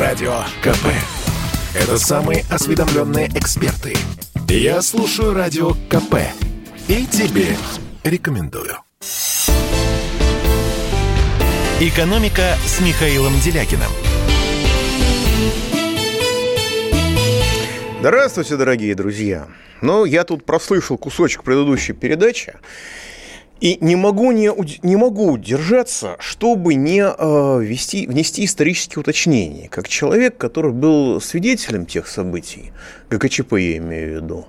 Радио КП. Это самые осведомленные эксперты. Я слушаю Радио КП. И тебе рекомендую. «Экономика» с Михаилом Делякиным. Здравствуйте, дорогие друзья. Ну, я тут прослышал кусочек предыдущей передачи. И не могу, не, не могу удержаться, чтобы не э, ввести, внести исторические уточнения. Как человек, который был свидетелем тех событий, ГКЧП я имею в виду,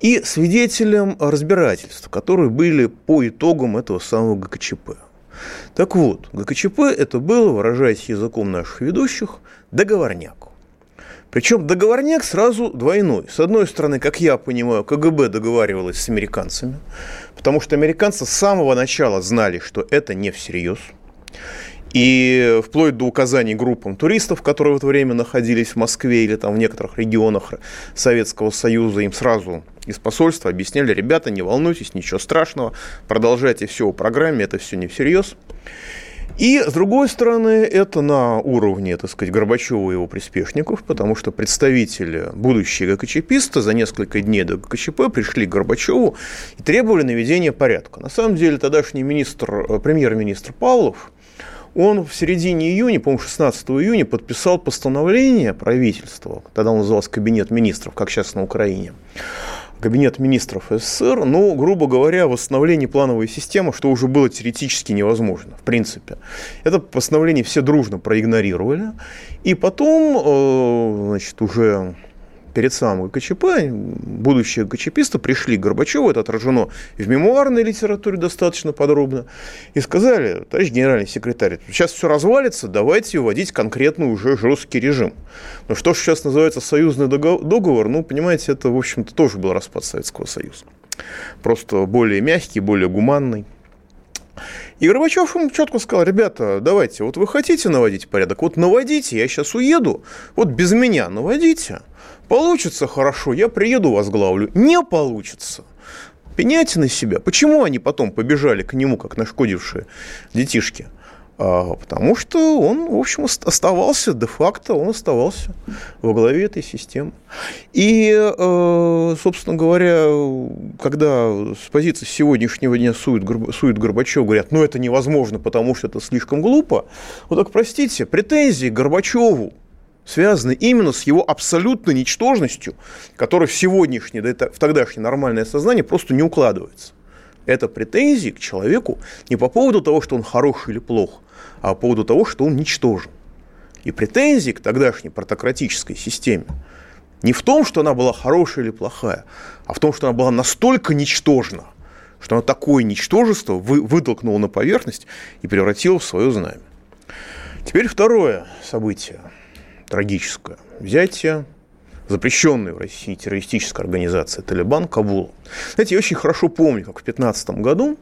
и свидетелем разбирательств, которые были по итогам этого самого ГКЧП. Так вот, ГКЧП это было, выражаясь языком наших ведущих, договорняк. Причем договорняк сразу двойной. С одной стороны, как я понимаю, КГБ договаривалась с американцами, потому что американцы с самого начала знали, что это не всерьез. И вплоть до указаний группам туристов, которые в это время находились в Москве или там в некоторых регионах Советского Союза, им сразу из посольства объясняли, ребята, не волнуйтесь, ничего страшного, продолжайте все по программе, это все не всерьез. И, с другой стороны, это на уровне, так сказать, Горбачева и его приспешников, потому что представители, будущие ГКЧПисты, за несколько дней до ГКЧП пришли к Горбачеву и требовали наведения порядка. На самом деле, тогдашний министр, э, премьер-министр Павлов, он в середине июня, по-моему, 16 июня подписал постановление правительства, тогда он назывался Кабинет министров, как сейчас на Украине, Кабинет министров СССР, ну, грубо говоря, восстановление плановой системы, что уже было теоретически невозможно, в принципе. Это постановление все дружно проигнорировали. И потом, э, значит, уже перед самым ГКЧП будущие ГКЧПисты пришли к Горбачеву, это отражено в мемуарной литературе достаточно подробно, и сказали, товарищ генеральный секретарь, сейчас все развалится, давайте вводить конкретный уже жесткий режим. Но что же сейчас называется союзный договор, ну, понимаете, это, в общем-то, тоже был распад Советского Союза. Просто более мягкий, более гуманный. И Горбачев ему четко сказал, ребята, давайте, вот вы хотите наводить порядок, вот наводите, я сейчас уеду, вот без меня наводите. Получится хорошо, я приеду, возглавлю. Не получится. Пеняйте на себя. Почему они потом побежали к нему, как нашкодившие детишки? А, потому что он, в общем, оставался, де-факто он оставался во главе этой системы. И, э, собственно говоря, когда с позиции сегодняшнего дня сует, сует Горбачев, говорят, ну это невозможно, потому что это слишком глупо, вот так простите, претензии Горбачеву связаны именно с его абсолютной ничтожностью, которая в сегодняшнее, да это в тогдашнее нормальное сознание просто не укладывается. Это претензии к человеку не по поводу того, что он хорош или плох, а по поводу того, что он ничтожен. И претензии к тогдашней протократической системе не в том, что она была хорошая или плохая, а в том, что она была настолько ничтожна, что она такое ничтожество вы, вытолкнула на поверхность и превратила в свое знамя. Теперь второе событие – трагическое. Взятие запрещенной в России террористической организации «Талибан» Кабула. Знаете, я очень хорошо помню, как в 2015 году,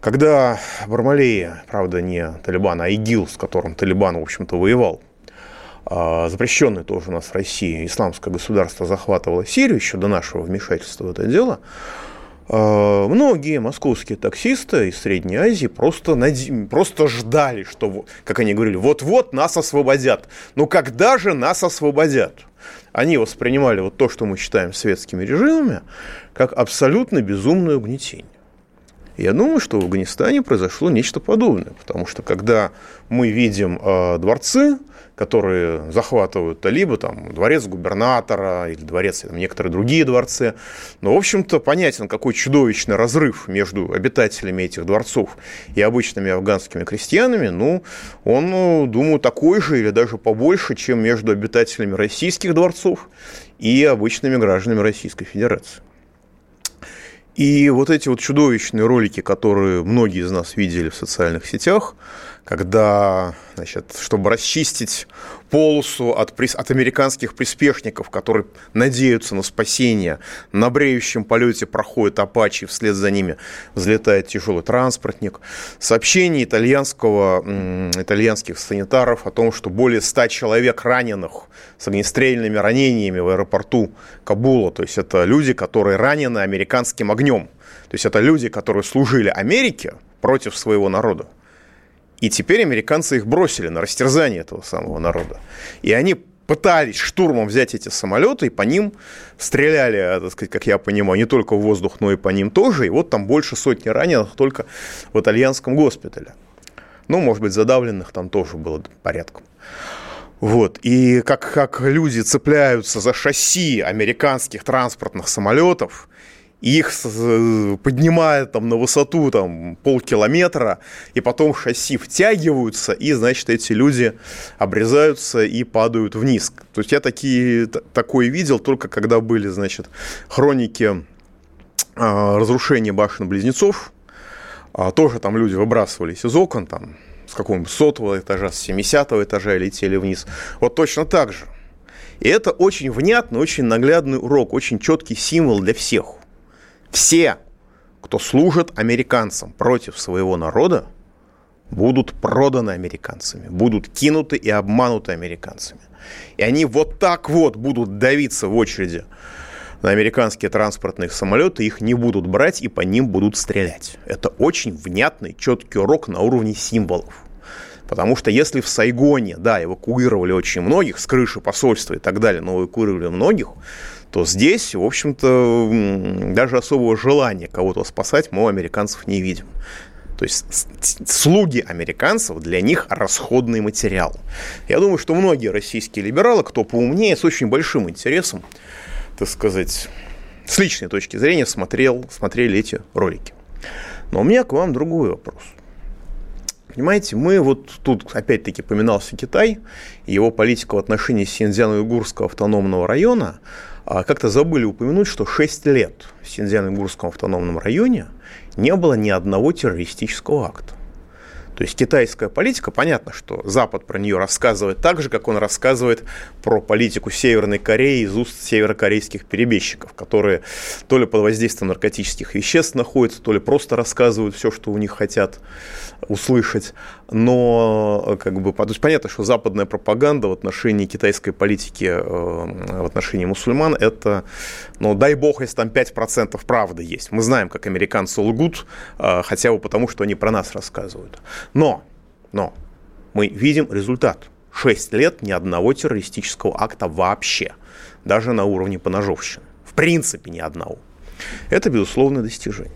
когда Бармалея, правда, не Талибан, а ИГИЛ, с которым Талибан, в общем-то, воевал, а, запрещенный тоже у нас в России, исламское государство захватывало Сирию еще до нашего вмешательства в это дело, многие московские таксисты из Средней Азии просто, просто ждали, что, как они говорили, вот-вот нас освободят. Но когда же нас освободят? Они воспринимали вот то, что мы считаем светскими режимами, как абсолютно безумное угнетение. Я думаю, что в Афганистане произошло нечто подобное, потому что когда мы видим э, дворцы, которые захватывают либо там дворец губернатора или дворец, там, некоторые другие дворцы. Но, в общем-то, понятен, какой чудовищный разрыв между обитателями этих дворцов и обычными афганскими крестьянами. Ну, он, ну, думаю, такой же или даже побольше, чем между обитателями российских дворцов и обычными гражданами Российской Федерации. И вот эти вот чудовищные ролики, которые многие из нас видели в социальных сетях, когда, значит, чтобы расчистить полосу от, от американских приспешников, которые надеются на спасение, на бреющем полете проходит Апачи, вслед за ними взлетает тяжелый транспортник. Сообщение итальянского, итальянских санитаров о том, что более 100 человек раненых с огнестрельными ранениями в аэропорту Кабула. То есть это люди, которые ранены американским огнем. То есть это люди, которые служили Америке против своего народа. И теперь американцы их бросили на растерзание этого самого народа. И они пытались штурмом взять эти самолеты, и по ним стреляли, так сказать, как я понимаю, не только в воздух, но и по ним тоже. И вот там больше сотни раненых только в итальянском госпитале. Ну, может быть, задавленных там тоже было порядком. Вот. И как, как люди цепляются за шасси американских транспортных самолетов, их поднимают там на высоту там полкилометра, и потом шасси втягиваются, и, значит, эти люди обрезаются и падают вниз. То есть я такие, такое видел только когда были, значит, хроники а, разрушения башен-близнецов, а, тоже там люди выбрасывались из окон, там, с какого-нибудь сотого этажа, с 70 этажа летели вниз. Вот точно так же. И это очень внятный, очень наглядный урок, очень четкий символ для всех. Все, кто служит американцам против своего народа, будут проданы американцами, будут кинуты и обмануты американцами. И они вот так вот будут давиться в очереди на американские транспортные самолеты, их не будут брать и по ним будут стрелять. Это очень внятный, четкий урок на уровне символов. Потому что если в Сайгоне, да, эвакуировали очень многих с крыши посольства и так далее, но эвакуировали многих, то здесь, в общем-то, даже особого желания кого-то спасать мы у американцев не видим. То есть слуги американцев для них расходный материал. Я думаю, что многие российские либералы, кто поумнее, с очень большим интересом, так сказать, с личной точки зрения смотрел, смотрели эти ролики. Но у меня к вам другой вопрос. Понимаете, мы вот тут опять-таки поминался Китай, его политика в отношении Синьцзяна-Уйгурского автономного района, как-то забыли упомянуть, что 6 лет в Синьцзян-Уйгурском автономном районе не было ни одного террористического акта. То есть китайская политика, понятно, что Запад про нее рассказывает так же, как он рассказывает про политику Северной Кореи из уст северокорейских перебежчиков, которые то ли под воздействием наркотических веществ находятся, то ли просто рассказывают все, что у них хотят услышать. Но как бы, то есть понятно, что западная пропаганда в отношении китайской политики, э, в отношении мусульман, это, ну, дай бог, если там 5% правды есть. Мы знаем, как американцы лгут, э, хотя бы потому, что они про нас рассказывают. Но, но мы видим результат. Шесть лет ни одного террористического акта вообще, даже на уровне поножовщины. В принципе, ни одного. Это безусловное достижение.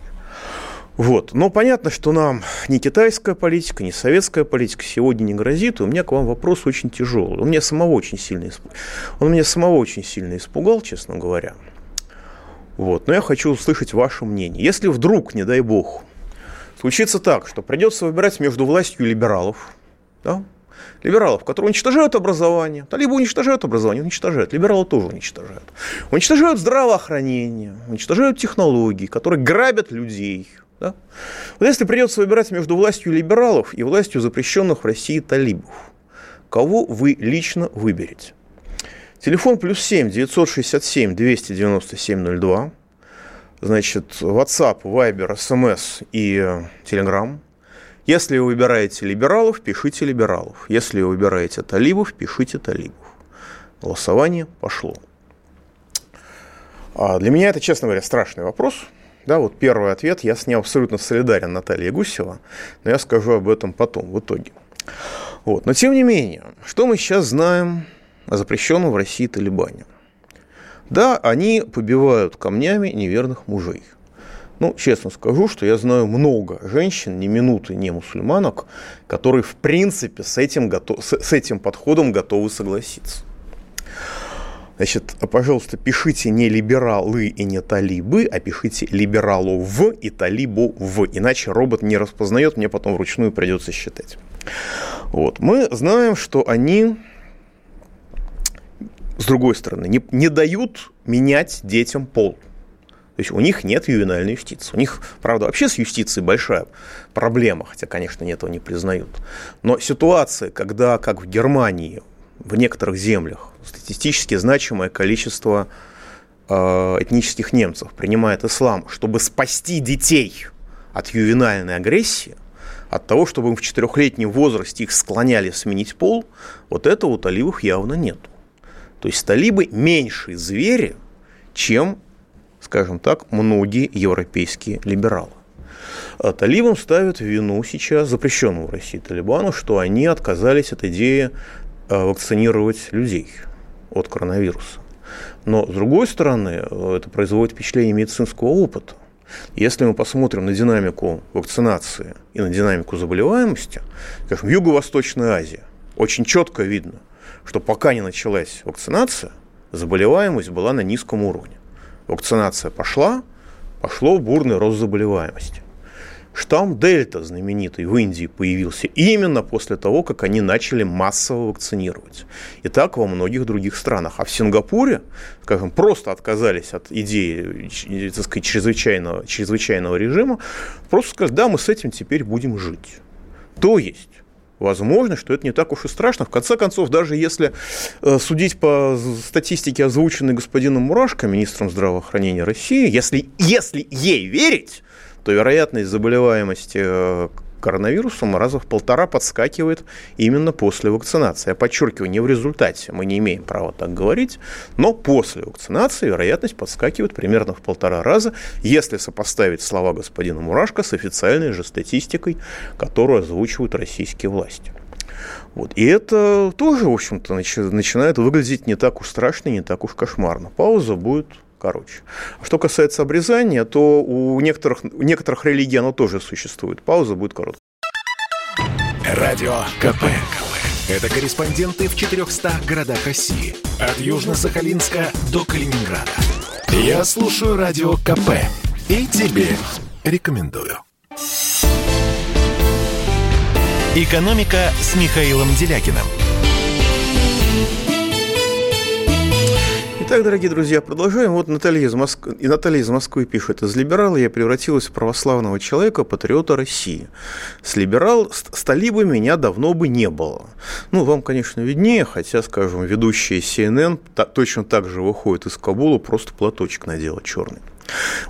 Вот. Но понятно, что нам ни китайская политика, ни советская политика сегодня не грозит. И у меня к вам вопрос очень тяжелый. Он меня самого очень сильно, исп... он меня самого очень сильно испугал, честно говоря. Вот. Но я хочу услышать ваше мнение. Если вдруг, не дай бог, случится так, что придется выбирать между властью либералов, да, либералов, которые уничтожают образование, да, либо уничтожают образование, уничтожают, либералы тоже уничтожают. Уничтожают здравоохранение, уничтожают технологии, которые грабят людей. Да? Вот если придется выбирать между властью либералов и властью запрещенных в России талибов, кого вы лично выберете? Телефон плюс 7 967 297 02 значит, WhatsApp, Viber, SMS и Telegram. Если вы выбираете либералов, пишите либералов. Если вы выбираете талибов, пишите талибов. Голосование пошло. А для меня это, честно говоря, страшный вопрос. Да, вот первый ответ. Я с ней абсолютно солидарен Наталья Гусева, но я скажу об этом потом, в итоге. Вот. Но тем не менее, что мы сейчас знаем о запрещенном в России Талибане? Да, они побивают камнями неверных мужей. Ну, честно скажу, что я знаю много женщин, ни минуты не мусульманок, которые в принципе с этим, готов, с, этим подходом готовы согласиться. Значит, пожалуйста, пишите не либералы и не талибы, а пишите либералов и талибу в, иначе робот не распознает, мне потом вручную придется считать. Вот. Мы знаем, что они с другой стороны, не, не дают менять детям пол. То есть у них нет ювенальной юстиции. У них, правда, вообще с юстицией большая проблема, хотя, конечно, этого не признают. Но ситуация, когда, как в Германии, в некоторых землях статистически значимое количество э, этнических немцев принимает ислам, чтобы спасти детей от ювенальной агрессии, от того, чтобы им в четырехлетнем возрасте их склоняли сменить пол, вот этого у талибов явно нету. То есть талибы меньшие звери, чем, скажем так, многие европейские либералы. А талибам ставят вину сейчас, запрещенному в России Талибану, что они отказались от идеи а, вакцинировать людей от коронавируса. Но, с другой стороны, это производит впечатление медицинского опыта. Если мы посмотрим на динамику вакцинации и на динамику заболеваемости, скажем, Юго-Восточной Азии очень четко видно, что пока не началась вакцинация, заболеваемость была на низком уровне. Вакцинация пошла, пошло бурный рост заболеваемости. Штамм Дельта знаменитый в Индии появился именно после того, как они начали массово вакцинировать. И так во многих других странах. А в Сингапуре, скажем, просто отказались от идеи так сказать, чрезвычайного, чрезвычайного режима, просто сказали, да, мы с этим теперь будем жить. То есть Возможно, что это не так уж и страшно. В конце концов, даже если э, судить по статистике, озвученной господином Мурашко, министром здравоохранения России, если, если ей верить, то вероятность заболеваемости э, коронавирусом раза в полтора подскакивает именно после вакцинации. Я подчеркиваю, не в результате, мы не имеем права так говорить, но после вакцинации вероятность подскакивает примерно в полтора раза, если сопоставить слова господина Мурашко с официальной же статистикой, которую озвучивают российские власти. Вот. И это тоже, в общем-то, начинает выглядеть не так уж страшно, не так уж кошмарно. Пауза будет короче. Что касается обрезания, то у некоторых, у некоторых религий оно тоже существует. Пауза будет короткая. Радио КП. Это корреспонденты в 400 городах России. От Южно-Сахалинска до Калининграда. Я слушаю Радио КП. И тебе рекомендую. «Экономика» с Михаилом Делякиным – Итак, дорогие друзья, продолжаем. Вот Наталья из, Моск... и Наталья из Москвы пишет. Из либерала я превратилась в православного человека, патриота России. С либерал, с, с талибами меня давно бы не было. Ну, вам, конечно, виднее, хотя, скажем, ведущие CNN та, точно так же выходят из Кабула, просто платочек надела черный.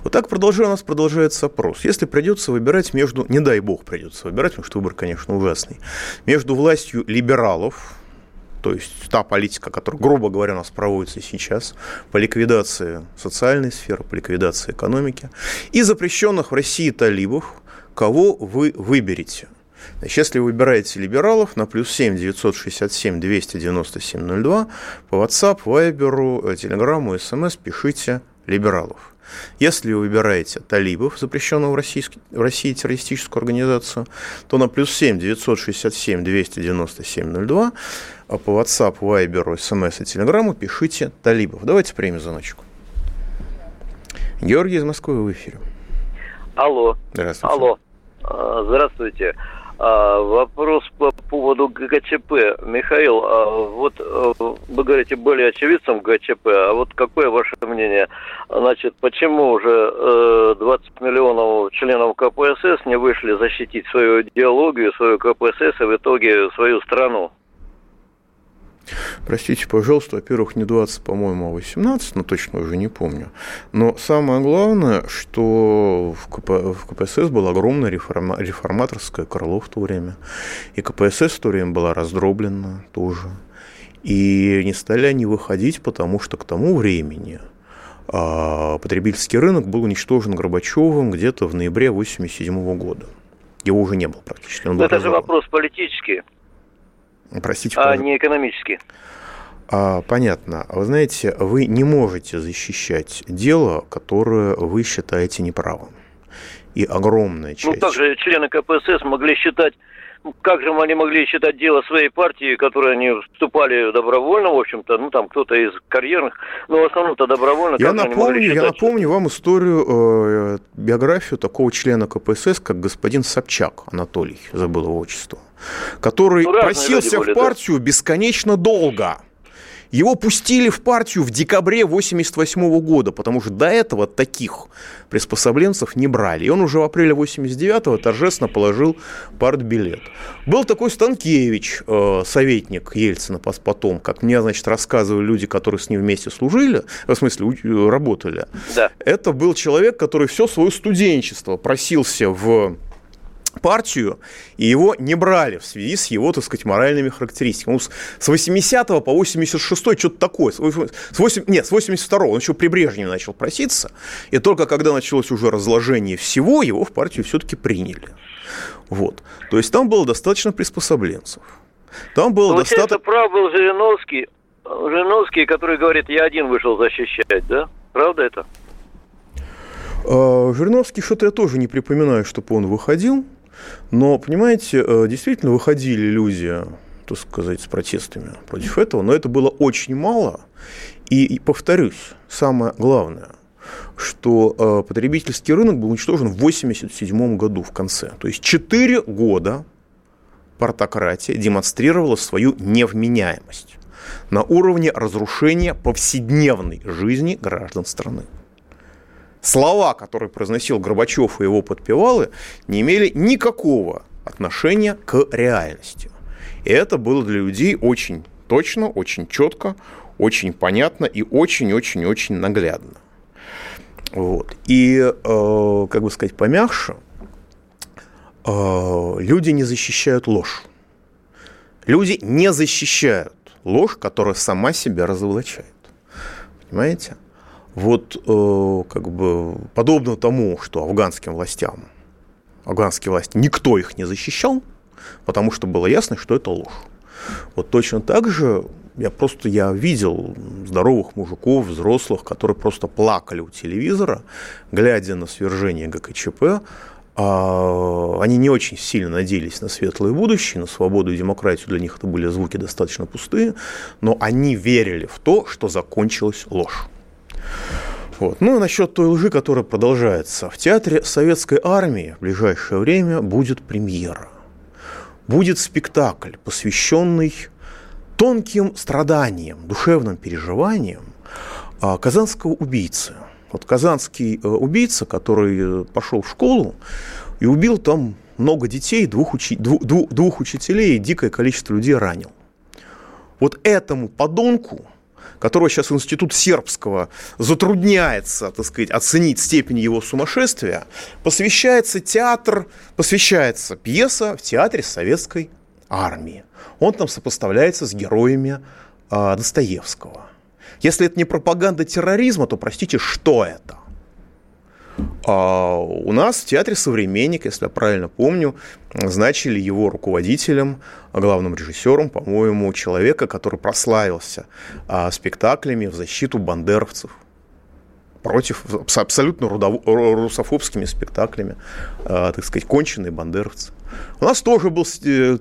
Вот так продолжая, у нас продолжается опрос. Если придется выбирать между, не дай бог придется выбирать, потому что выбор, конечно, ужасный, между властью либералов, то есть та политика, которая, грубо говоря, у нас проводится сейчас по ликвидации социальной сферы, по ликвидации экономики, и запрещенных в России талибов, кого вы выберете. Значит, если вы выбираете либералов на плюс 7 967 297 02, по WhatsApp, Viber, Telegram, SMS пишите либералов. Если вы выбираете талибов, запрещенную в, российский, в России террористическую организацию, то на плюс 7 967 297 02 а по WhatsApp, Viber, SMS и Telegram пишите талибов. Давайте примем звоночку. Георгий из Москвы в эфире. Алло. Здравствуйте. Алло. А, здравствуйте. А, вопрос по поводу ГКЧП. Михаил, а вот э, вы говорите, были очевидцем ГКЧП, а вот какое ваше мнение? Значит, почему уже 20 э, миллионов членов КПСС не вышли защитить свою идеологию, свою КПСС и в итоге свою страну? Простите, пожалуйста, во-первых, не 20, по-моему, а 18, но точно уже не помню. Но самое главное, что в, КП, в КПСС была огромная реформа, реформаторская крыло в то время. И КПСС в то время была раздроблена тоже. И не стали они выходить, потому что к тому времени а, потребительский рынок был уничтожен Горбачевым где-то в ноябре 1987 года. Его уже не было практически. Он был Это же вопрос политический. Простите, а не экономически. А, понятно. Вы знаете, вы не можете защищать дело, которое вы считаете неправым. И огромная ну, часть... Ну, также члены КПСС могли считать как же они могли считать дело своей партии, которые они вступали добровольно, в общем-то, ну там кто-то из карьерных, но в основном-то добровольно. Я напомню, я напомню вам историю, э, биографию такого члена КПСС, как господин Собчак Анатолий, забыл его отчество, который ну, просился в партию да. бесконечно долго. Его пустили в партию в декабре 1988 года, потому что до этого таких приспособленцев не брали. И он уже в апреле 89 торжественно положил партбилет. Был такой Станкевич, э, советник Ельцина потом, как мне, значит, рассказывали люди, которые с ним вместе служили, в смысле, работали. Да. Это был человек, который все свое студенчество просился в партию, и его не брали в связи с его, так сказать, моральными характеристиками. Ну, с 80 по 86 что-то такое. С 8, нет, с 82 он еще при Брежневе начал проситься, и только когда началось уже разложение всего, его в партию все-таки приняли. Вот. То есть там было достаточно приспособленцев. Там было Получается, достаточно... прав был Жириновский, Жириновский, который говорит, я один вышел защищать, да? Правда это? А, Жириновский что-то я тоже не припоминаю, чтобы он выходил. Но, понимаете, э, действительно выходили люди, так сказать, с протестами против этого, но это было очень мало. И, и повторюсь, самое главное, что э, потребительский рынок был уничтожен в 1987 году в конце. То есть 4 года партократия демонстрировала свою невменяемость на уровне разрушения повседневной жизни граждан страны слова, которые произносил Горбачев и его подпевалы, не имели никакого отношения к реальности. И это было для людей очень точно, очень четко, очень понятно и очень-очень-очень наглядно. Вот. И, э, как бы сказать, помягче, э, люди не защищают ложь. Люди не защищают ложь, которая сама себя разоблачает. Понимаете? Вот э, как бы подобно тому, что афганским властям, афганские власти, никто их не защищал, потому что было ясно, что это ложь. Вот точно так же я просто я видел здоровых мужиков, взрослых, которые просто плакали у телевизора, глядя на свержение ГКЧП. А, они не очень сильно надеялись на светлое будущее, на свободу и демократию. Для них это были звуки достаточно пустые, но они верили в то, что закончилась ложь. Вот. Ну и насчет той лжи, которая продолжается. В театре советской армии в ближайшее время будет премьера. Будет спектакль, посвященный тонким страданиям, душевным переживаниям а, казанского убийцы. Вот казанский э, убийца, который э, пошел в школу и убил там много детей, двух, учи... двух, двух учителей и дикое количество людей ранил. Вот этому подонку которого сейчас Институт сербского затрудняется, так сказать, оценить степень его сумасшествия, посвящается театр, посвящается пьеса в театре советской армии. Он там сопоставляется с героями э, Достоевского. Если это не пропаганда терроризма, то, простите, что это? А у нас в театре «Современник», если я правильно помню, назначили его руководителем, главным режиссером, по-моему, человека, который прославился а, спектаклями в защиту бандеровцев против абсолютно русофобскими спектаклями, а, так сказать, конченые бандеровцы. У нас тоже был э,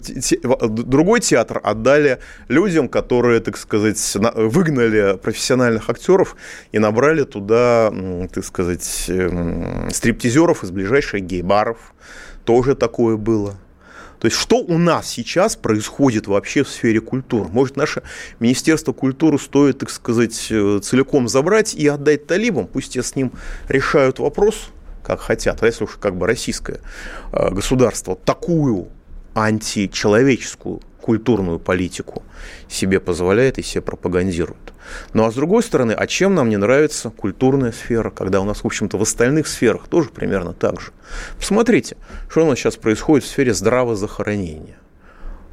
другой театр, отдали людям, которые, так сказать, выгнали профессиональных актеров и набрали туда, так сказать, эм, стриптизеров из ближайших гей-баров. Тоже такое было. То есть что у нас сейчас происходит вообще в сфере культуры? Может, наше Министерство культуры стоит, так сказать, э, целиком забрать и отдать талибам, пусть те с ним решают вопрос, как хотят. А если уж как бы российское э, государство такую античеловеческую культурную политику себе позволяет и себе пропагандирует. Ну а с другой стороны, а чем нам не нравится культурная сфера, когда у нас, в общем-то, в остальных сферах тоже примерно так же. Посмотрите, что у нас сейчас происходит в сфере здравоохранения.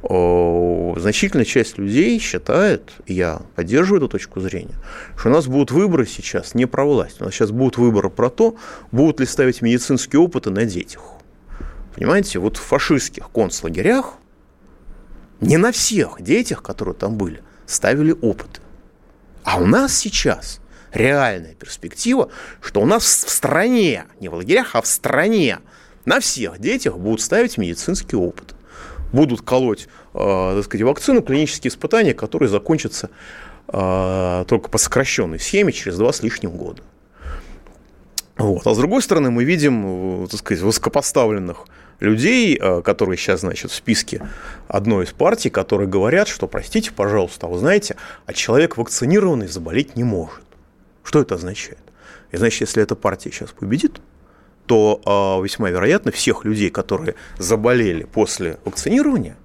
Значительная часть людей считает, я поддерживаю эту точку зрения, что у нас будут выборы сейчас не про власть, у нас сейчас будут выборы про то, будут ли ставить медицинские опыты на детях. Понимаете, вот в фашистских концлагерях не на всех детях, которые там были, ставили опыты. А у нас сейчас реальная перспектива, что у нас в стране, не в лагерях, а в стране, на всех детях будут ставить медицинский опыт. Будут колоть, э, так сказать, вакцину, клинические испытания, которые закончатся э, только по сокращенной схеме через два с лишним года. Вот. А с другой стороны, мы видим, э, так сказать, высокопоставленных людей, э, которые сейчас, значит, в списке одной из партий, которые говорят, что, простите, пожалуйста, а вы знаете, а человек вакцинированный заболеть не может. Что это означает? И значит, если эта партия сейчас победит, то э, весьма вероятно всех людей, которые заболели после вакцинирования,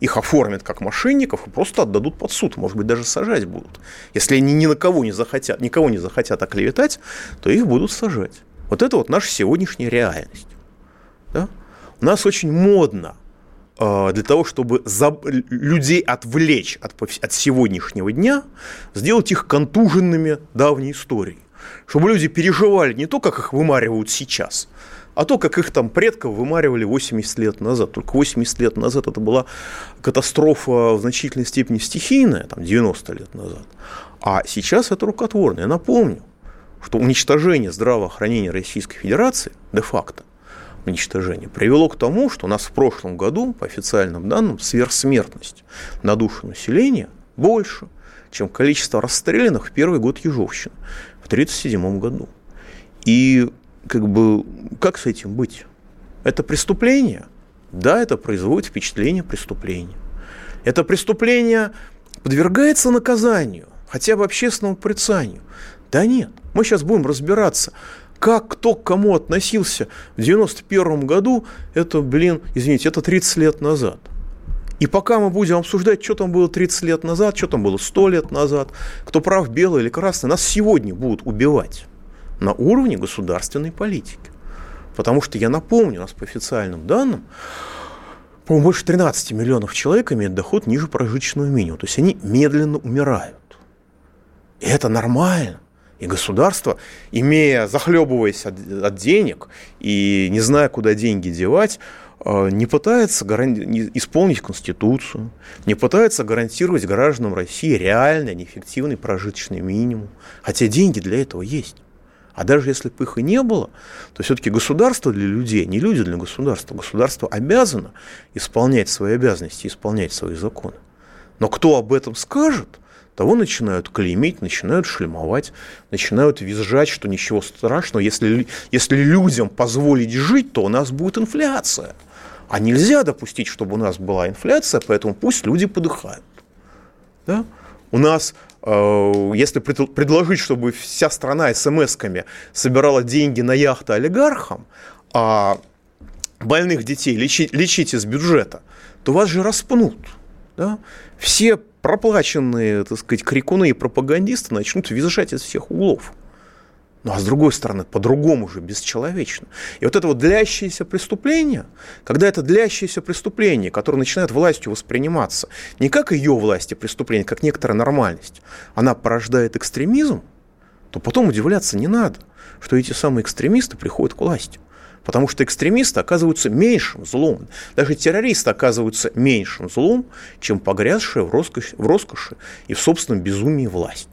их оформят как мошенников и просто отдадут под суд, может быть, даже сажать будут. Если они ни на кого не захотят, никого не захотят оклеветать, то их будут сажать. Вот это вот наша сегодняшняя реальность. Да? У нас очень модно а, для того, чтобы людей отвлечь от, от сегодняшнего дня, сделать их контуженными давней историей. Чтобы люди переживали не то, как их вымаривают сейчас, а то, как их там предков вымаривали 80 лет назад. Только 80 лет назад это была катастрофа в значительной степени стихийная, там 90 лет назад. А сейчас это рукотворное. Я напомню, что уничтожение здравоохранения Российской Федерации де-факто уничтожение привело к тому, что у нас в прошлом году, по официальным данным, сверхсмертность на душу населения больше, чем количество расстрелянных в первый год Ежовщины в 1937 году. И как бы как с этим быть? Это преступление? Да, это производит впечатление преступления. Это преступление подвергается наказанию, хотя бы общественному порицанию. Да нет, мы сейчас будем разбираться, как кто к кому относился в 91 году, это, блин, извините, это 30 лет назад. И пока мы будем обсуждать, что там было 30 лет назад, что там было 100 лет назад, кто прав, белый или красный, нас сегодня будут убивать на уровне государственной политики. Потому что, я напомню, у нас по официальным данным, по-моему, больше 13 миллионов человек имеют доход ниже прожиточного минимума. То есть они медленно умирают. И это нормально. И государство, имея, захлебываясь от, от денег и не зная, куда деньги девать, э, не пытается гаранти- исполнить Конституцию, не пытается гарантировать гражданам России реальный, неэффективный прожиточный минимум. Хотя деньги для этого есть. А даже если бы их и не было, то все-таки государство для людей, не люди для государства. Государство обязано исполнять свои обязанности, исполнять свои законы. Но кто об этом скажет, того начинают клеймить, начинают шлемовать, начинают визжать, что ничего страшного. Если, если людям позволить жить, то у нас будет инфляция. А нельзя допустить, чтобы у нас была инфляция, поэтому пусть люди подыхают. Да? У нас, э, если предложить, чтобы вся страна смс-ками собирала деньги на яхты олигархам, а больных детей лечить, лечить из бюджета, то вас же распнут. Да? Все проплаченные, так сказать, крикуны и пропагандисты начнут визжать из всех углов. Ну а с другой стороны, по-другому же бесчеловечно. И вот это вот длящееся преступление, когда это длящееся преступление, которое начинает властью восприниматься не как ее власти преступление, как некоторая нормальность, она порождает экстремизм, то потом удивляться не надо, что эти самые экстремисты приходят к власти. Потому что экстремисты оказываются меньшим злом. Даже террористы оказываются меньшим злом, чем погрязшая в роскоши, в роскоши и в собственном безумии власть.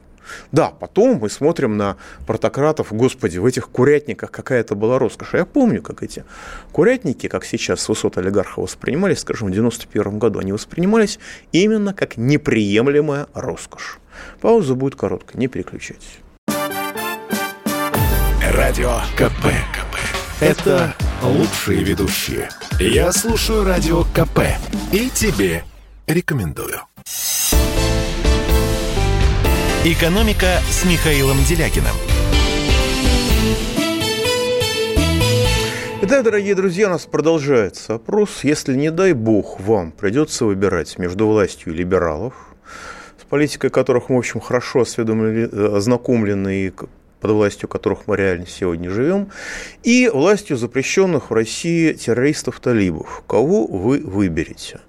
Да, потом мы смотрим на протократов, господи, в этих курятниках какая-то была роскошь. Я помню, как эти курятники, как сейчас с высот олигарха воспринимались, скажем, в 91 году, они воспринимались именно как неприемлемая роскошь. Пауза будет короткая, не переключайтесь. Радио КП. Это лучшие ведущие. Я слушаю Радио КП и тебе рекомендую. «Экономика» с Михаилом Делякиным. Итак, дорогие друзья, у нас продолжается опрос. Если, не дай бог, вам придется выбирать между властью либералов, с политикой которых мы, в общем, хорошо ознакомлены и под властью которых мы реально сегодня живем, и властью запрещенных в России террористов-талибов. Кого вы выберете?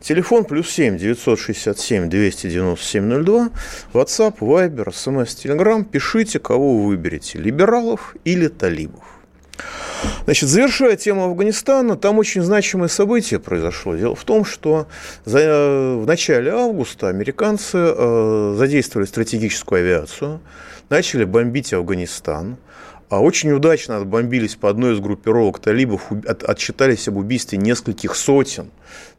Телефон плюс 7 967 297 02, WhatsApp, Viber, SMS, Telegram. Пишите, кого вы выберете, либералов или талибов. Значит, завершая тему Афганистана, там очень значимое событие произошло. Дело в том, что за, в начале августа американцы э, задействовали стратегическую авиацию, начали бомбить Афганистан, а очень удачно отбомбились по одной из группировок талибов, от, отчитались об убийстве нескольких сотен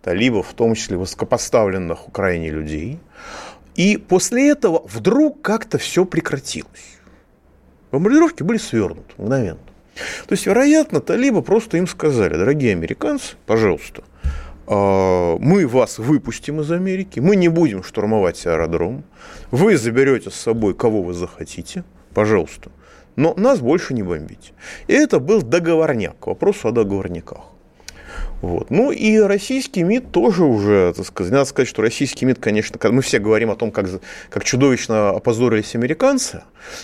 талибов, в том числе высокопоставленных Украине людей. И после этого вдруг как-то все прекратилось. Бомбардировки были свернуты мгновенно. То есть, вероятно, талибы просто им сказали, дорогие американцы, пожалуйста, мы вас выпустим из Америки, мы не будем штурмовать аэродром, вы заберете с собой кого вы захотите, пожалуйста, но нас больше не бомбите. И это был договорняк, к вопросу о договорниках. Вот. Ну и российский МИД тоже уже, так сказать, надо сказать, что российский МИД, конечно, мы все говорим о том, как, как чудовищно опозорились американцы,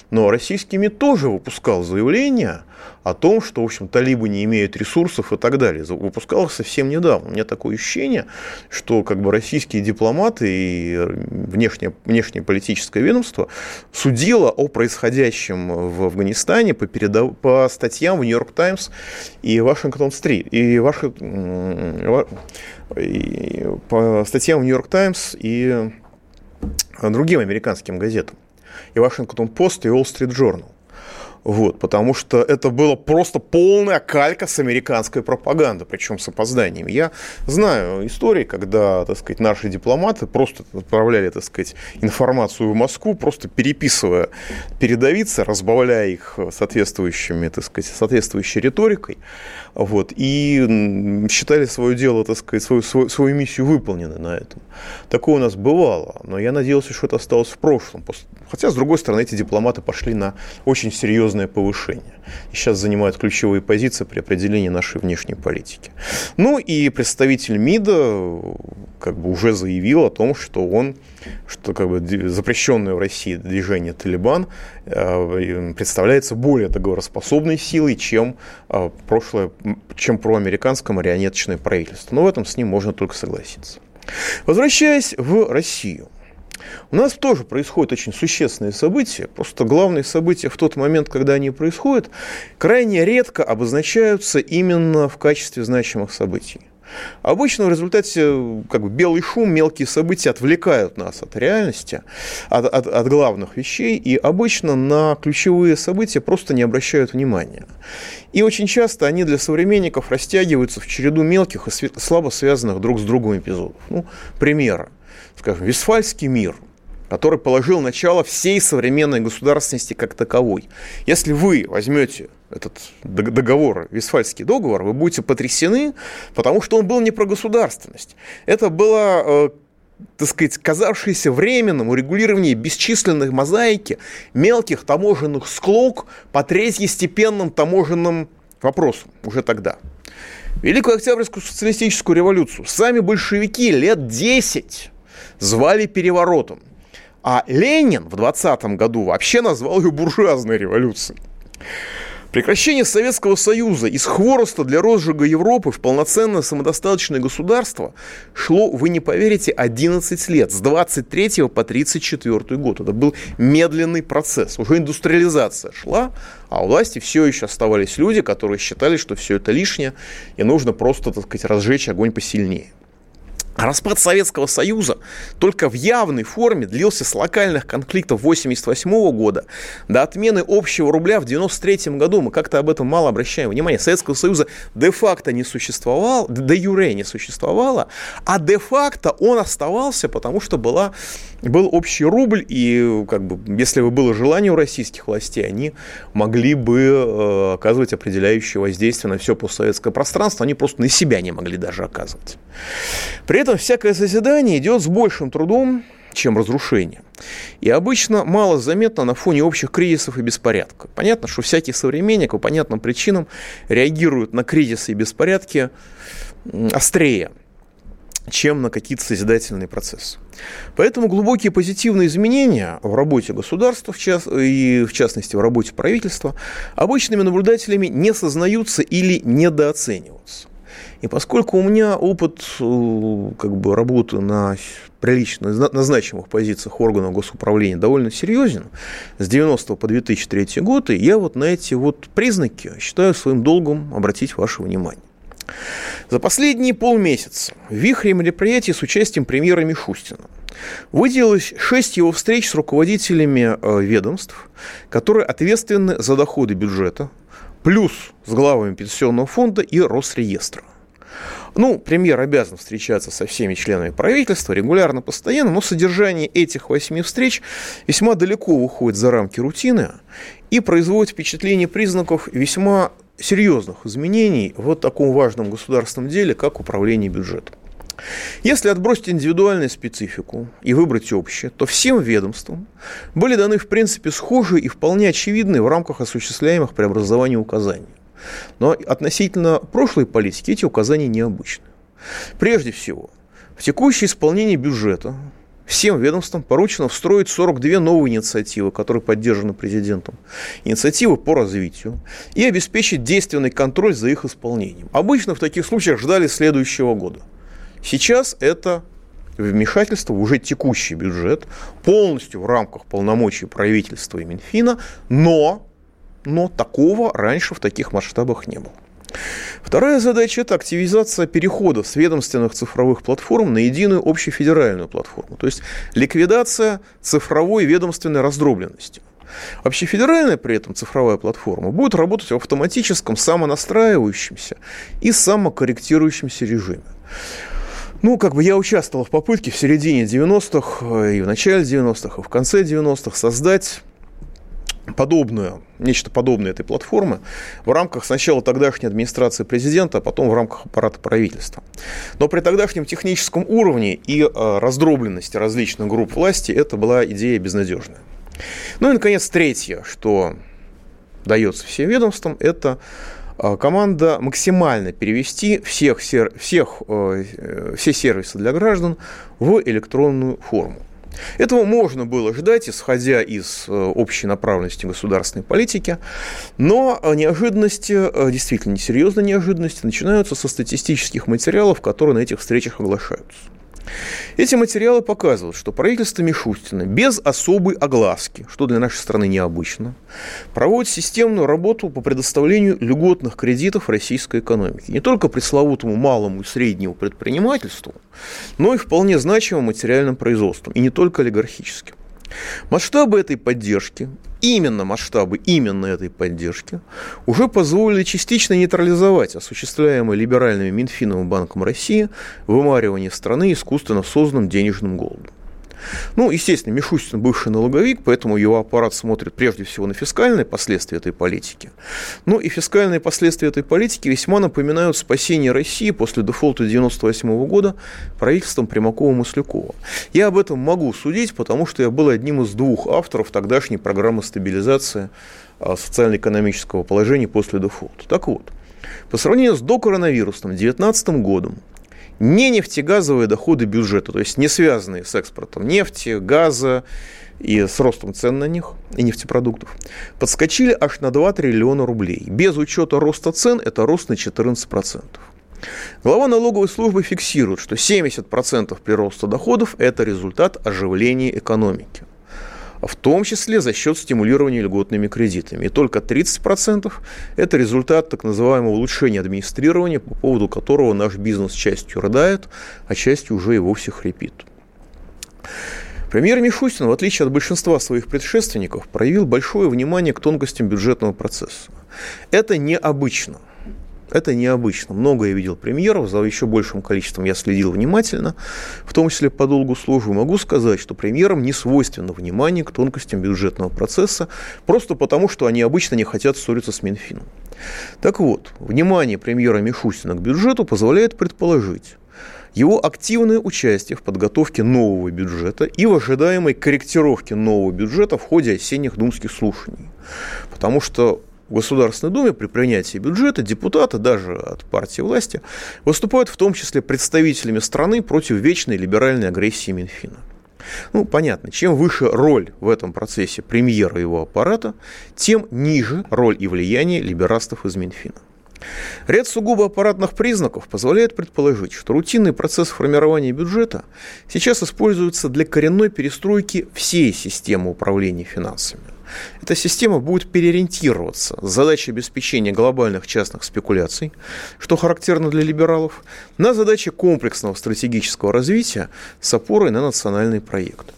но российский МИД тоже выпускал заявления о том, что, в общем, талибы не имеют ресурсов и так далее. Выпускалось совсем недавно. У меня такое ощущение, что как бы российские дипломаты и внешнее, внешнее политическое ведомство судило о происходящем в Афганистане по, передав... по статьям в Нью-Йорк Таймс и Вашингтон-Стрит. И, Ваши... и по статьям в Нью-Йорк Таймс и другим американским газетам. И Вашингтон-Пост, и Уолл-Стрит Journal. Вот, потому что это было просто полная калька с американской пропагандой, причем с опозданием. Я знаю истории, когда, так сказать, наши дипломаты просто отправляли, так сказать, информацию в Москву, просто переписывая передовицы, разбавляя их соответствующими, так сказать, соответствующей риторикой, вот, и считали свое дело, так сказать, свою, свою, свою миссию выполненной на этом. Такое у нас бывало, но я надеялся, что это осталось в прошлом. Хотя, с другой стороны, эти дипломаты пошли на очень серьезное повышение. Сейчас занимают ключевые позиции при определении нашей внешней политики. Ну и представитель МИДа как бы уже заявил о том, что он, что как бы запрещенное в России движение Талибан э, представляется более договороспособной силой, чем э, прошлое, чем проамериканское марионеточное правительство. Но в этом с ним можно только согласиться. Возвращаясь в Россию. У нас тоже происходят очень существенные события. Просто главные события в тот момент, когда они происходят, крайне редко обозначаются именно в качестве значимых событий. Обычно в результате как бы, белый шум, мелкие события отвлекают нас от реальности, от, от, от главных вещей, и обычно на ключевые события просто не обращают внимания. И очень часто они для современников растягиваются в череду мелких и слабо связанных друг с другом эпизодов. Ну, примеры скажем, Вестфальский мир, который положил начало всей современной государственности как таковой. Если вы возьмете этот договор, Вестфальский договор, вы будете потрясены, потому что он был не про государственность. Это было э, так сказать, казавшееся временным урегулирование бесчисленных мозаики мелких таможенных склок по третьестепенным таможенным вопросам уже тогда. Великую Октябрьскую социалистическую революцию сами большевики лет 10 звали переворотом. А Ленин в 20 году вообще назвал ее буржуазной революцией. Прекращение Советского Союза из хвороста для розжига Европы в полноценное самодостаточное государство шло, вы не поверите, 11 лет, с 23 по 34 год. Это был медленный процесс. Уже индустриализация шла, а у власти все еще оставались люди, которые считали, что все это лишнее, и нужно просто, так сказать, разжечь огонь посильнее. Распад Советского Союза только в явной форме длился с локальных конфликтов 1988 года до отмены общего рубля в 1993 году. Мы как-то об этом мало обращаем внимание. Советского Союза де-факто не существовало, де-юре не существовало, а де-факто он оставался, потому что была, был общий рубль, и как бы, если бы было желание у российских властей, они могли бы э, оказывать определяющее воздействие на все постсоветское пространство, они просто на себя не могли даже оказывать. При этом всякое созидание идет с большим трудом, чем разрушение. И обычно мало заметно на фоне общих кризисов и беспорядков. Понятно, что всякий современник по понятным причинам реагирует на кризисы и беспорядки острее, чем на какие-то созидательные процессы. Поэтому глубокие позитивные изменения в работе государства в час, и в частности в работе правительства обычными наблюдателями не сознаются или недооцениваются. И поскольку у меня опыт э, как бы, работы на прилично, на значимых позициях органов госуправления довольно серьезен, с 90 по 2003 год, и я вот на эти вот признаки считаю своим долгом обратить ваше внимание. За последние полмесяца в вихре мероприятий с участием премьера Мишустина выделилось шесть его встреч с руководителями э, ведомств, которые ответственны за доходы бюджета, плюс с главами пенсионного фонда и Росреестра. Ну, премьер обязан встречаться со всеми членами правительства регулярно, постоянно, но содержание этих восьми встреч весьма далеко выходит за рамки рутины и производит впечатление признаков весьма серьезных изменений в вот таком важном государственном деле, как управление бюджетом. Если отбросить индивидуальную специфику и выбрать общее, то всем ведомствам были даны, в принципе, схожие и вполне очевидные в рамках осуществляемых преобразований указания. Но относительно прошлой политики эти указания необычны. Прежде всего, в текущее исполнение бюджета всем ведомствам поручено встроить 42 новые инициативы, которые поддержаны президентом. Инициативы по развитию и обеспечить действенный контроль за их исполнением. Обычно в таких случаях ждали следующего года. Сейчас это вмешательство в уже текущий бюджет, полностью в рамках полномочий правительства и Минфина, но, но такого раньше в таких масштабах не было. Вторая задача – это активизация перехода с ведомственных цифровых платформ на единую общефедеральную платформу, то есть ликвидация цифровой ведомственной раздробленности. Общефедеральная при этом цифровая платформа будет работать в автоматическом самонастраивающемся и самокорректирующемся режиме. Ну, как бы я участвовал в попытке в середине 90-х, и в начале 90-х, и в конце 90-х создать подобную, нечто подобное этой платформы в рамках сначала тогдашней администрации президента, а потом в рамках аппарата правительства. Но при тогдашнем техническом уровне и э, раздробленности различных групп власти это была идея безнадежная. Ну и, наконец, третье, что дается всем ведомствам, это э, команда максимально перевести всех, всех, э, все сервисы для граждан в электронную форму. Этого можно было ждать, исходя из э, общей направленности государственной политики, но э, неожиданности, э, действительно несерьезные неожиданности, начинаются со статистических материалов, которые на этих встречах оглашаются. Эти материалы показывают, что правительство Мишустина без особой огласки, что для нашей страны необычно, проводит системную работу по предоставлению льготных кредитов российской экономике. Не только пресловутому малому и среднему предпринимательству, но и вполне значимым материальным производством, и не только олигархическим. Масштабы этой поддержки, именно масштабы именно этой поддержки, уже позволили частично нейтрализовать осуществляемое либеральными Минфином и Банком России вымаривание страны искусственно созданным денежным голодом. Ну, естественно, Мишустин бывший налоговик, поэтому его аппарат смотрит прежде всего на фискальные последствия этой политики. Ну и фискальные последствия этой политики весьма напоминают спасение России после дефолта 1998 года правительством Примакова-Маслякова. Я об этом могу судить, потому что я был одним из двух авторов тогдашней программы стабилизации а, социально-экономического положения после дефолта. Так вот, по сравнению с докоронавирусным 2019 годом, не нефтегазовые доходы бюджета, то есть не связанные с экспортом нефти, газа и с ростом цен на них и нефтепродуктов, подскочили аж на 2 триллиона рублей. Без учета роста цен это рост на 14%. Глава налоговой службы фиксирует, что 70% прироста доходов – это результат оживления экономики в том числе за счет стимулирования льготными кредитами. И только 30% – это результат так называемого улучшения администрирования, по поводу которого наш бизнес частью рыдает, а частью уже и вовсе хрипит. Премьер Мишустин, в отличие от большинства своих предшественников, проявил большое внимание к тонкостям бюджетного процесса. Это необычно – это необычно. Много я видел премьеров, за еще большим количеством я следил внимательно, в том числе по долгу службы. Могу сказать, что премьерам не свойственно внимание к тонкостям бюджетного процесса, просто потому, что они обычно не хотят ссориться с Минфином. Так вот, внимание премьера Мишустина к бюджету позволяет предположить, его активное участие в подготовке нового бюджета и в ожидаемой корректировке нового бюджета в ходе осенних думских слушаний. Потому что в Государственной Думе при принятии бюджета депутаты, даже от партии власти, выступают в том числе представителями страны против вечной либеральной агрессии Минфина. Ну, понятно, чем выше роль в этом процессе премьера и его аппарата, тем ниже роль и влияние либерастов из Минфина. Ряд сугубо аппаратных признаков позволяет предположить, что рутинный процесс формирования бюджета сейчас используется для коренной перестройки всей системы управления финансами. Эта система будет переориентироваться с задачей обеспечения глобальных частных спекуляций, что характерно для либералов, на задачи комплексного стратегического развития с опорой на национальный проект.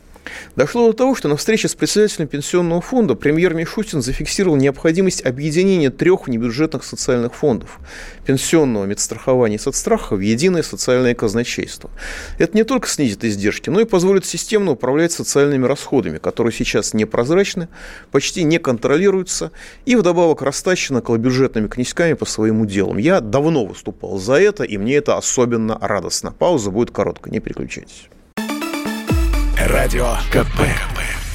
Дошло до того, что на встрече с председателем пенсионного фонда премьер Мишустин зафиксировал необходимость объединения трех внебюджетных социальных фондов – пенсионного, медстрахования и соцстраха в единое социальное казначейство. Это не только снизит издержки, но и позволит системно управлять социальными расходами, которые сейчас непрозрачны, почти не контролируются и вдобавок растащены околобюджетными князьками по своим делам. Я давно выступал за это, и мне это особенно радостно. Пауза будет короткая, не переключайтесь. Радио КП.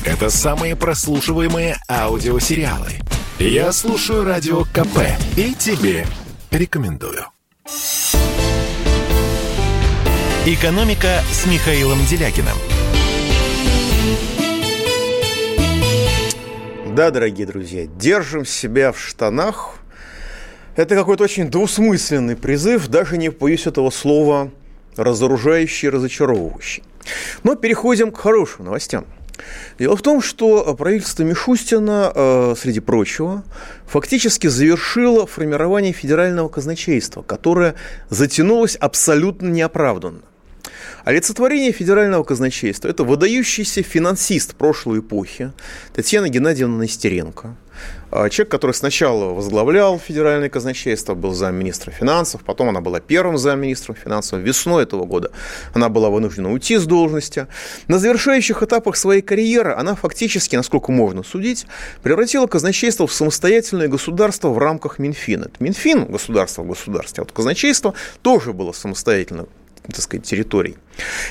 Это самые прослушиваемые аудиосериалы. Я слушаю Радио КП и тебе рекомендую. «Экономика» с Михаилом Делякиным. Да, дорогие друзья, держим себя в штанах. Это какой-то очень двусмысленный призыв, даже не боюсь этого слова разоружающий, разочаровывающий. Но переходим к хорошим новостям. Дело в том, что правительство Мишустина, э, среди прочего, фактически завершило формирование федерального казначейства, которое затянулось абсолютно неоправданно. Олицетворение федерального казначейства – это выдающийся финансист прошлой эпохи Татьяна Геннадьевна Нестеренко. А, человек, который сначала возглавлял федеральное казначейство, был замминистра финансов, потом она была первым замминистром финансов. Весной этого года она была вынуждена уйти с должности. На завершающих этапах своей карьеры она фактически, насколько можно судить, превратила казначейство в самостоятельное государство в рамках Минфина. Минфин – государство в государстве, а вот казначейство тоже было самостоятельным так сказать, территорий.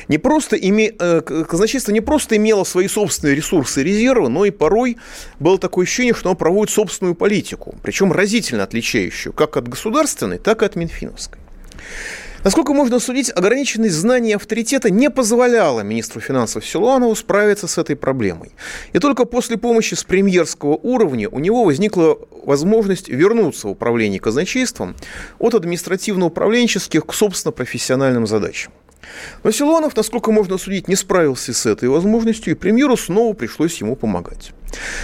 Не просто име... Э, казначейство не просто имело свои собственные ресурсы и резервы, но и порой было такое ощущение, что оно проводит собственную политику, причем разительно отличающую как от государственной, так и от Минфиновской. Насколько можно судить, ограниченность знаний и авторитета не позволяла министру финансов Силуанову справиться с этой проблемой. И только после помощи с премьерского уровня у него возникла возможность вернуться в управление казначейством от административно-управленческих к собственно профессиональным задачам. Но Силуанов, насколько можно судить, не справился с этой возможностью, и премьеру снова пришлось ему помогать.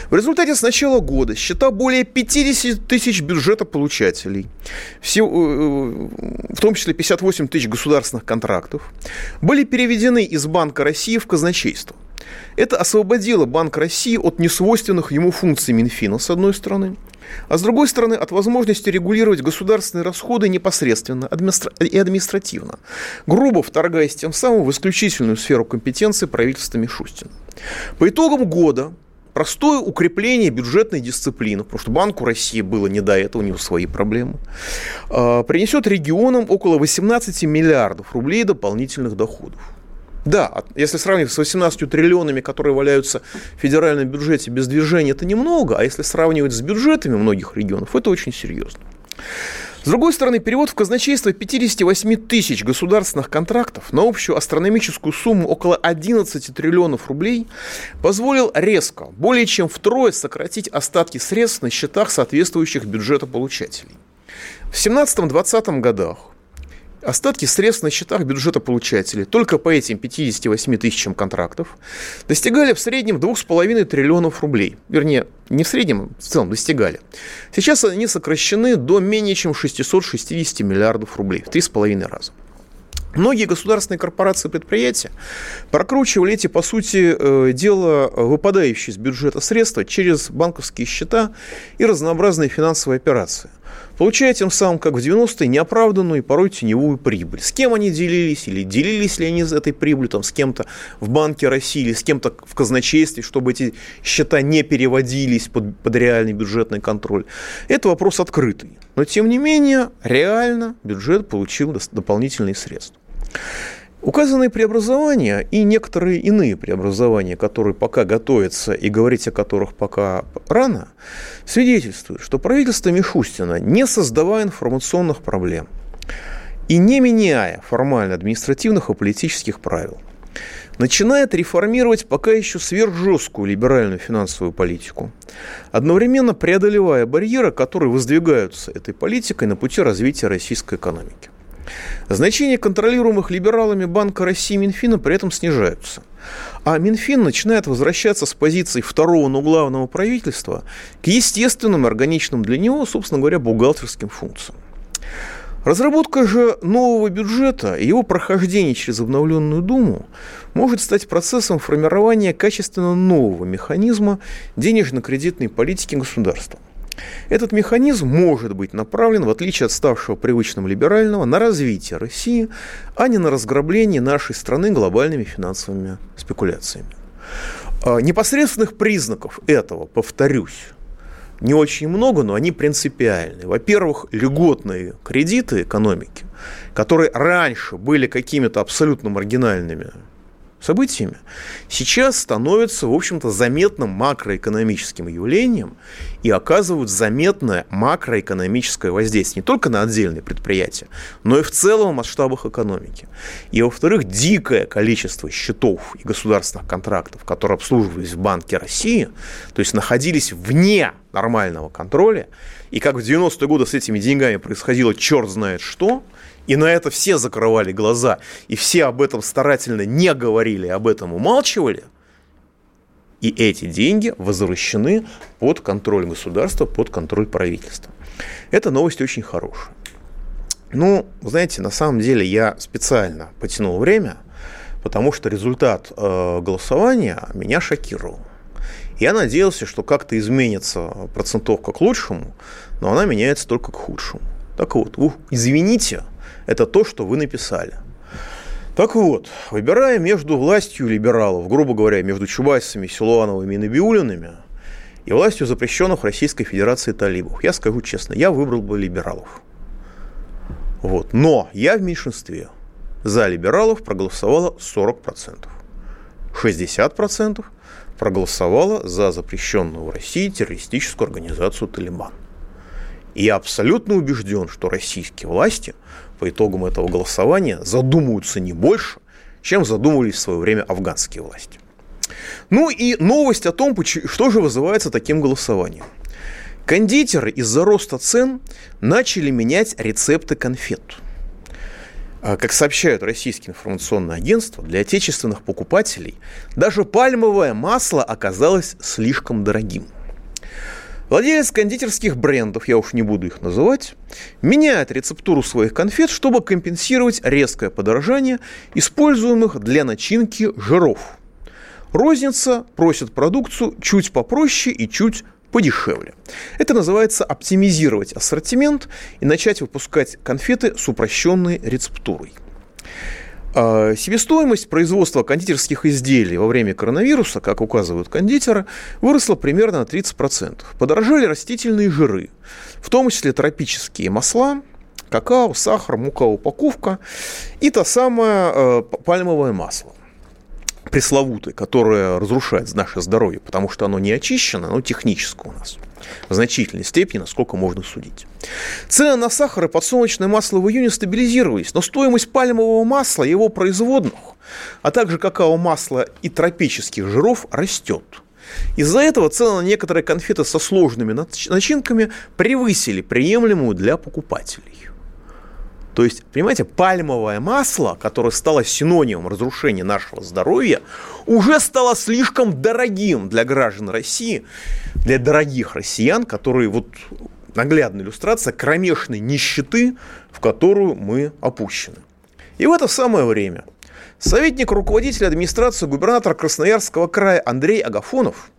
В результате с начала года счета более 50 тысяч бюджетополучателей, все, э, в том числе 58 тысяч государственных контрактов, были переведены из Банка России в казначейство. Это освободило Банк России от несвойственных ему функций Минфина, с одной стороны, а с другой стороны, от возможности регулировать государственные расходы непосредственно и административно, грубо вторгаясь тем самым в исключительную сферу компетенции правительства Мишустина. По итогам года простое укрепление бюджетной дисциплины, потому что Банку России было не до этого, у него свои проблемы, а, принесет регионам около 18 миллиардов рублей дополнительных доходов. Да, если сравнивать с 18 триллионами, которые валяются в федеральном бюджете без движения, это немного, а если сравнивать с бюджетами многих регионов, это очень серьезно. С другой стороны, перевод в казначейство 58 тысяч государственных контрактов на общую астрономическую сумму около 11 триллионов рублей позволил резко, более чем втрое сократить остатки средств на счетах соответствующих бюджетополучателей. В 2017-2020 годах остатки средств на счетах бюджета получателей только по этим 58 тысячам контрактов достигали в среднем 2,5 триллионов рублей. Вернее, не в среднем, в целом достигали. Сейчас они сокращены до менее чем 660 миллиардов рублей, в 3,5 раза. Многие государственные корпорации и предприятия прокручивали эти, по сути э, дела, выпадающие из бюджета средства через банковские счета и разнообразные финансовые операции – получая тем самым, как в 90-е, неоправданную и порой теневую прибыль. С кем они делились, или делились ли они из этой прибыли, там, с кем-то в Банке России, или с кем-то в казначействе, чтобы эти счета не переводились под, под реальный бюджетный контроль. Это вопрос открытый. Но, тем не менее, реально бюджет получил дополнительные средства. Указанные преобразования и некоторые иные преобразования, которые пока готовятся и говорить о которых пока рано, свидетельствуют, что правительство Мишустина, не создавая информационных проблем и не меняя формально административных и политических правил, начинает реформировать пока еще сверхжесткую либеральную финансовую политику, одновременно преодолевая барьеры, которые воздвигаются этой политикой на пути развития российской экономики. Значение контролируемых либералами Банка России и Минфина при этом снижаются. А Минфин начинает возвращаться с позиции второго, но главного правительства к естественным, органичным для него, собственно говоря, бухгалтерским функциям. Разработка же нового бюджета и его прохождение через обновленную Думу может стать процессом формирования качественно нового механизма денежно-кредитной политики государства – этот механизм может быть направлен, в отличие от ставшего привычным либерального, на развитие России, а не на разграбление нашей страны глобальными финансовыми спекуляциями. А, непосредственных признаков этого, повторюсь, не очень много, но они принципиальны. Во-первых, льготные кредиты экономики, которые раньше были какими-то абсолютно маргинальными событиями, сейчас становятся, в общем-то, заметным макроэкономическим явлением и оказывают заметное макроэкономическое воздействие не только на отдельные предприятия, но и в целом в масштабах экономики. И, во-вторых, дикое количество счетов и государственных контрактов, которые обслуживались в Банке России, то есть находились вне нормального контроля, и как в 90-е годы с этими деньгами происходило черт знает что – и на это все закрывали глаза, и все об этом старательно не говорили, об этом умалчивали. И эти деньги возвращены под контроль государства, под контроль правительства. Эта новость очень хорошая. Ну, знаете, на самом деле я специально потянул время, потому что результат э, голосования меня шокировал. Я надеялся, что как-то изменится процентовка к лучшему, но она меняется только к худшему. Так вот, извините, это то, что вы написали. Так вот, выбирая между властью либералов, грубо говоря, между Чубайсами, Силуановыми и Набиулинами, и властью запрещенных Российской Федерации талибов, я скажу честно, я выбрал бы либералов. Вот. Но я в меньшинстве. За либералов проголосовало 40%. 60% проголосовало за запрещенную в России террористическую организацию «Талибан». И я абсолютно убежден, что российские власти по итогам этого голосования задумаются не больше, чем задумывались в свое время афганские власти. Ну и новость о том, что же вызывается таким голосованием. Кондитеры из-за роста цен начали менять рецепты конфет. А, как сообщают российские информационные агентства, для отечественных покупателей даже пальмовое масло оказалось слишком дорогим. Владелец кондитерских брендов, я уж не буду их называть, меняет рецептуру своих конфет, чтобы компенсировать резкое подорожание используемых для начинки жиров. Розница просит продукцию чуть попроще и чуть подешевле. Это называется оптимизировать ассортимент и начать выпускать конфеты с упрощенной рецептурой. А, себестоимость производства кондитерских изделий во время коронавируса, как указывают кондитеры, выросла примерно на 30%. Подорожали растительные жиры, в том числе тропические масла, какао, сахар, мука, упаковка и то самое э, пальмовое масло пресловутое, которое разрушает наше здоровье, потому что оно не очищено, оно техническое у нас в значительной степени, насколько можно судить. Цены на сахар и подсолнечное масло в июне стабилизировались, но стоимость пальмового масла и его производных, а также какао-масла и тропических жиров растет. Из-за этого цены на некоторые конфеты со сложными начинками превысили приемлемую для покупателей. То есть, понимаете, пальмовое масло, которое стало синонимом разрушения нашего здоровья, уже стало слишком дорогим для граждан России, для дорогих россиян, которые вот наглядная иллюстрация кромешной нищеты, в которую мы опущены. И в это самое время советник руководителя администрации губернатора Красноярского края Андрей Агафонов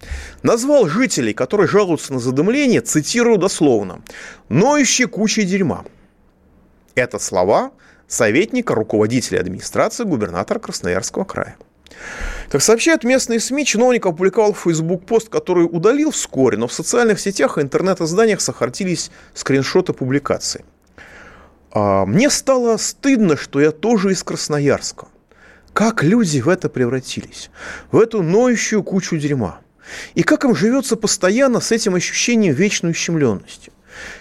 назвал жителей, которые жалуются на задымление, цитирую дословно, «ноющей кучей дерьма». Это слова советника руководителя администрации губернатора Красноярского края. Как сообщают местные СМИ, чиновник опубликовал в Facebook пост, который удалил вскоре, но в социальных сетях и интернет-изданиях сохранились скриншоты публикации. А, мне стало стыдно, что я тоже из Красноярска. Как люди в это превратились? В эту ноющую кучу дерьма. И как им живется постоянно с этим ощущением вечной ущемленности?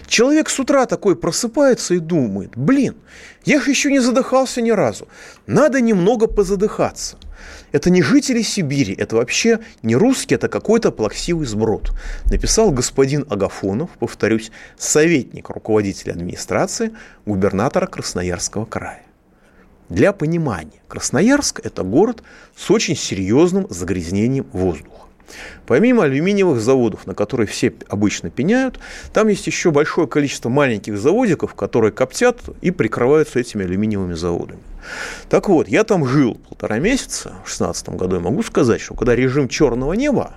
Человек с утра такой просыпается и думает, блин, я же еще не задыхался ни разу. Надо немного позадыхаться. Это не жители Сибири, это вообще не русский, это какой-то плаксивый сброд. Написал господин Агафонов, повторюсь, советник руководителя администрации губернатора Красноярского края. Для понимания, Красноярск – это город с очень серьезным загрязнением воздуха. Помимо алюминиевых заводов, на которые все обычно пеняют, там есть еще большое количество маленьких заводиков, которые коптят и прикрываются этими алюминиевыми заводами. Так вот, я там жил полтора месяца в 2016 году и могу сказать, что когда режим черного неба,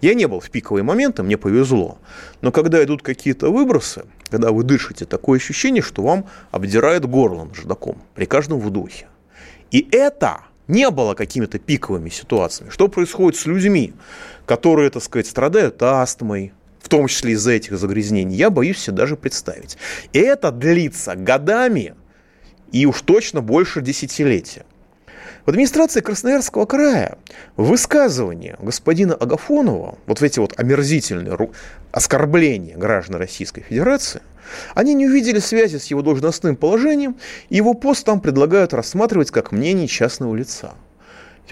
я не был в пиковые моменты, мне повезло. Но когда идут какие-то выбросы, когда вы дышите, такое ощущение, что вам обдирает горло наждаком при каждом вдохе. И это не было какими-то пиковыми ситуациями. Что происходит с людьми, которые, так сказать, страдают астмой, в том числе из-за этих загрязнений, я боюсь себе даже представить. И это длится годами и уж точно больше десятилетия. В администрации Красноярского края высказывания господина Агафонова, вот эти вот омерзительные оскорбления граждан Российской Федерации, они не увидели связи с его должностным положением, и его пост там предлагают рассматривать как мнение частного лица.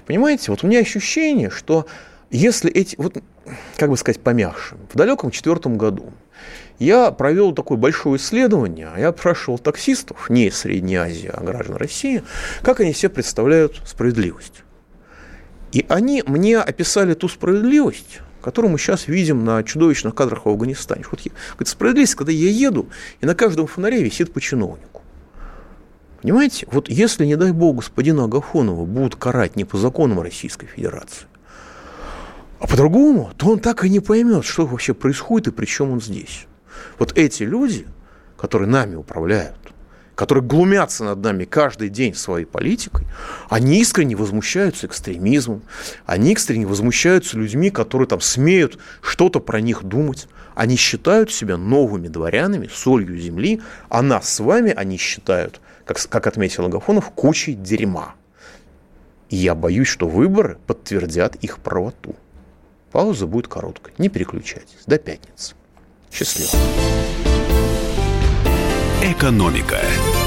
Понимаете, вот у меня ощущение, что если эти, вот, как бы сказать, помягче, в далеком четвертом году я провел такое большое исследование, я спрашивал таксистов, не из Средней Азии, а граждан России, как они себе представляют справедливость. И они мне описали ту справедливость, которую мы сейчас видим на чудовищных кадрах в Афганистане. Вот, говорит, справедливость, когда я еду, и на каждом фонаре висит по чиновнику. Понимаете, вот если, не дай бог, господина Агафонова будут карать не по законам Российской Федерации, а по-другому, то он так и не поймет, что вообще происходит и при чем он здесь. Вот эти люди, которые нами управляют, которые глумятся над нами каждый день своей политикой, они искренне возмущаются экстремизмом, они искренне возмущаются людьми, которые там смеют что-то про них думать. Они считают себя новыми дворянами, солью земли, а нас с вами они считают, как, как отметил Агафонов, кучей дерьма. И я боюсь, что выборы подтвердят их правоту. Пауза будет короткой. Не переключайтесь. До пятницы. Счастливо. Экономика.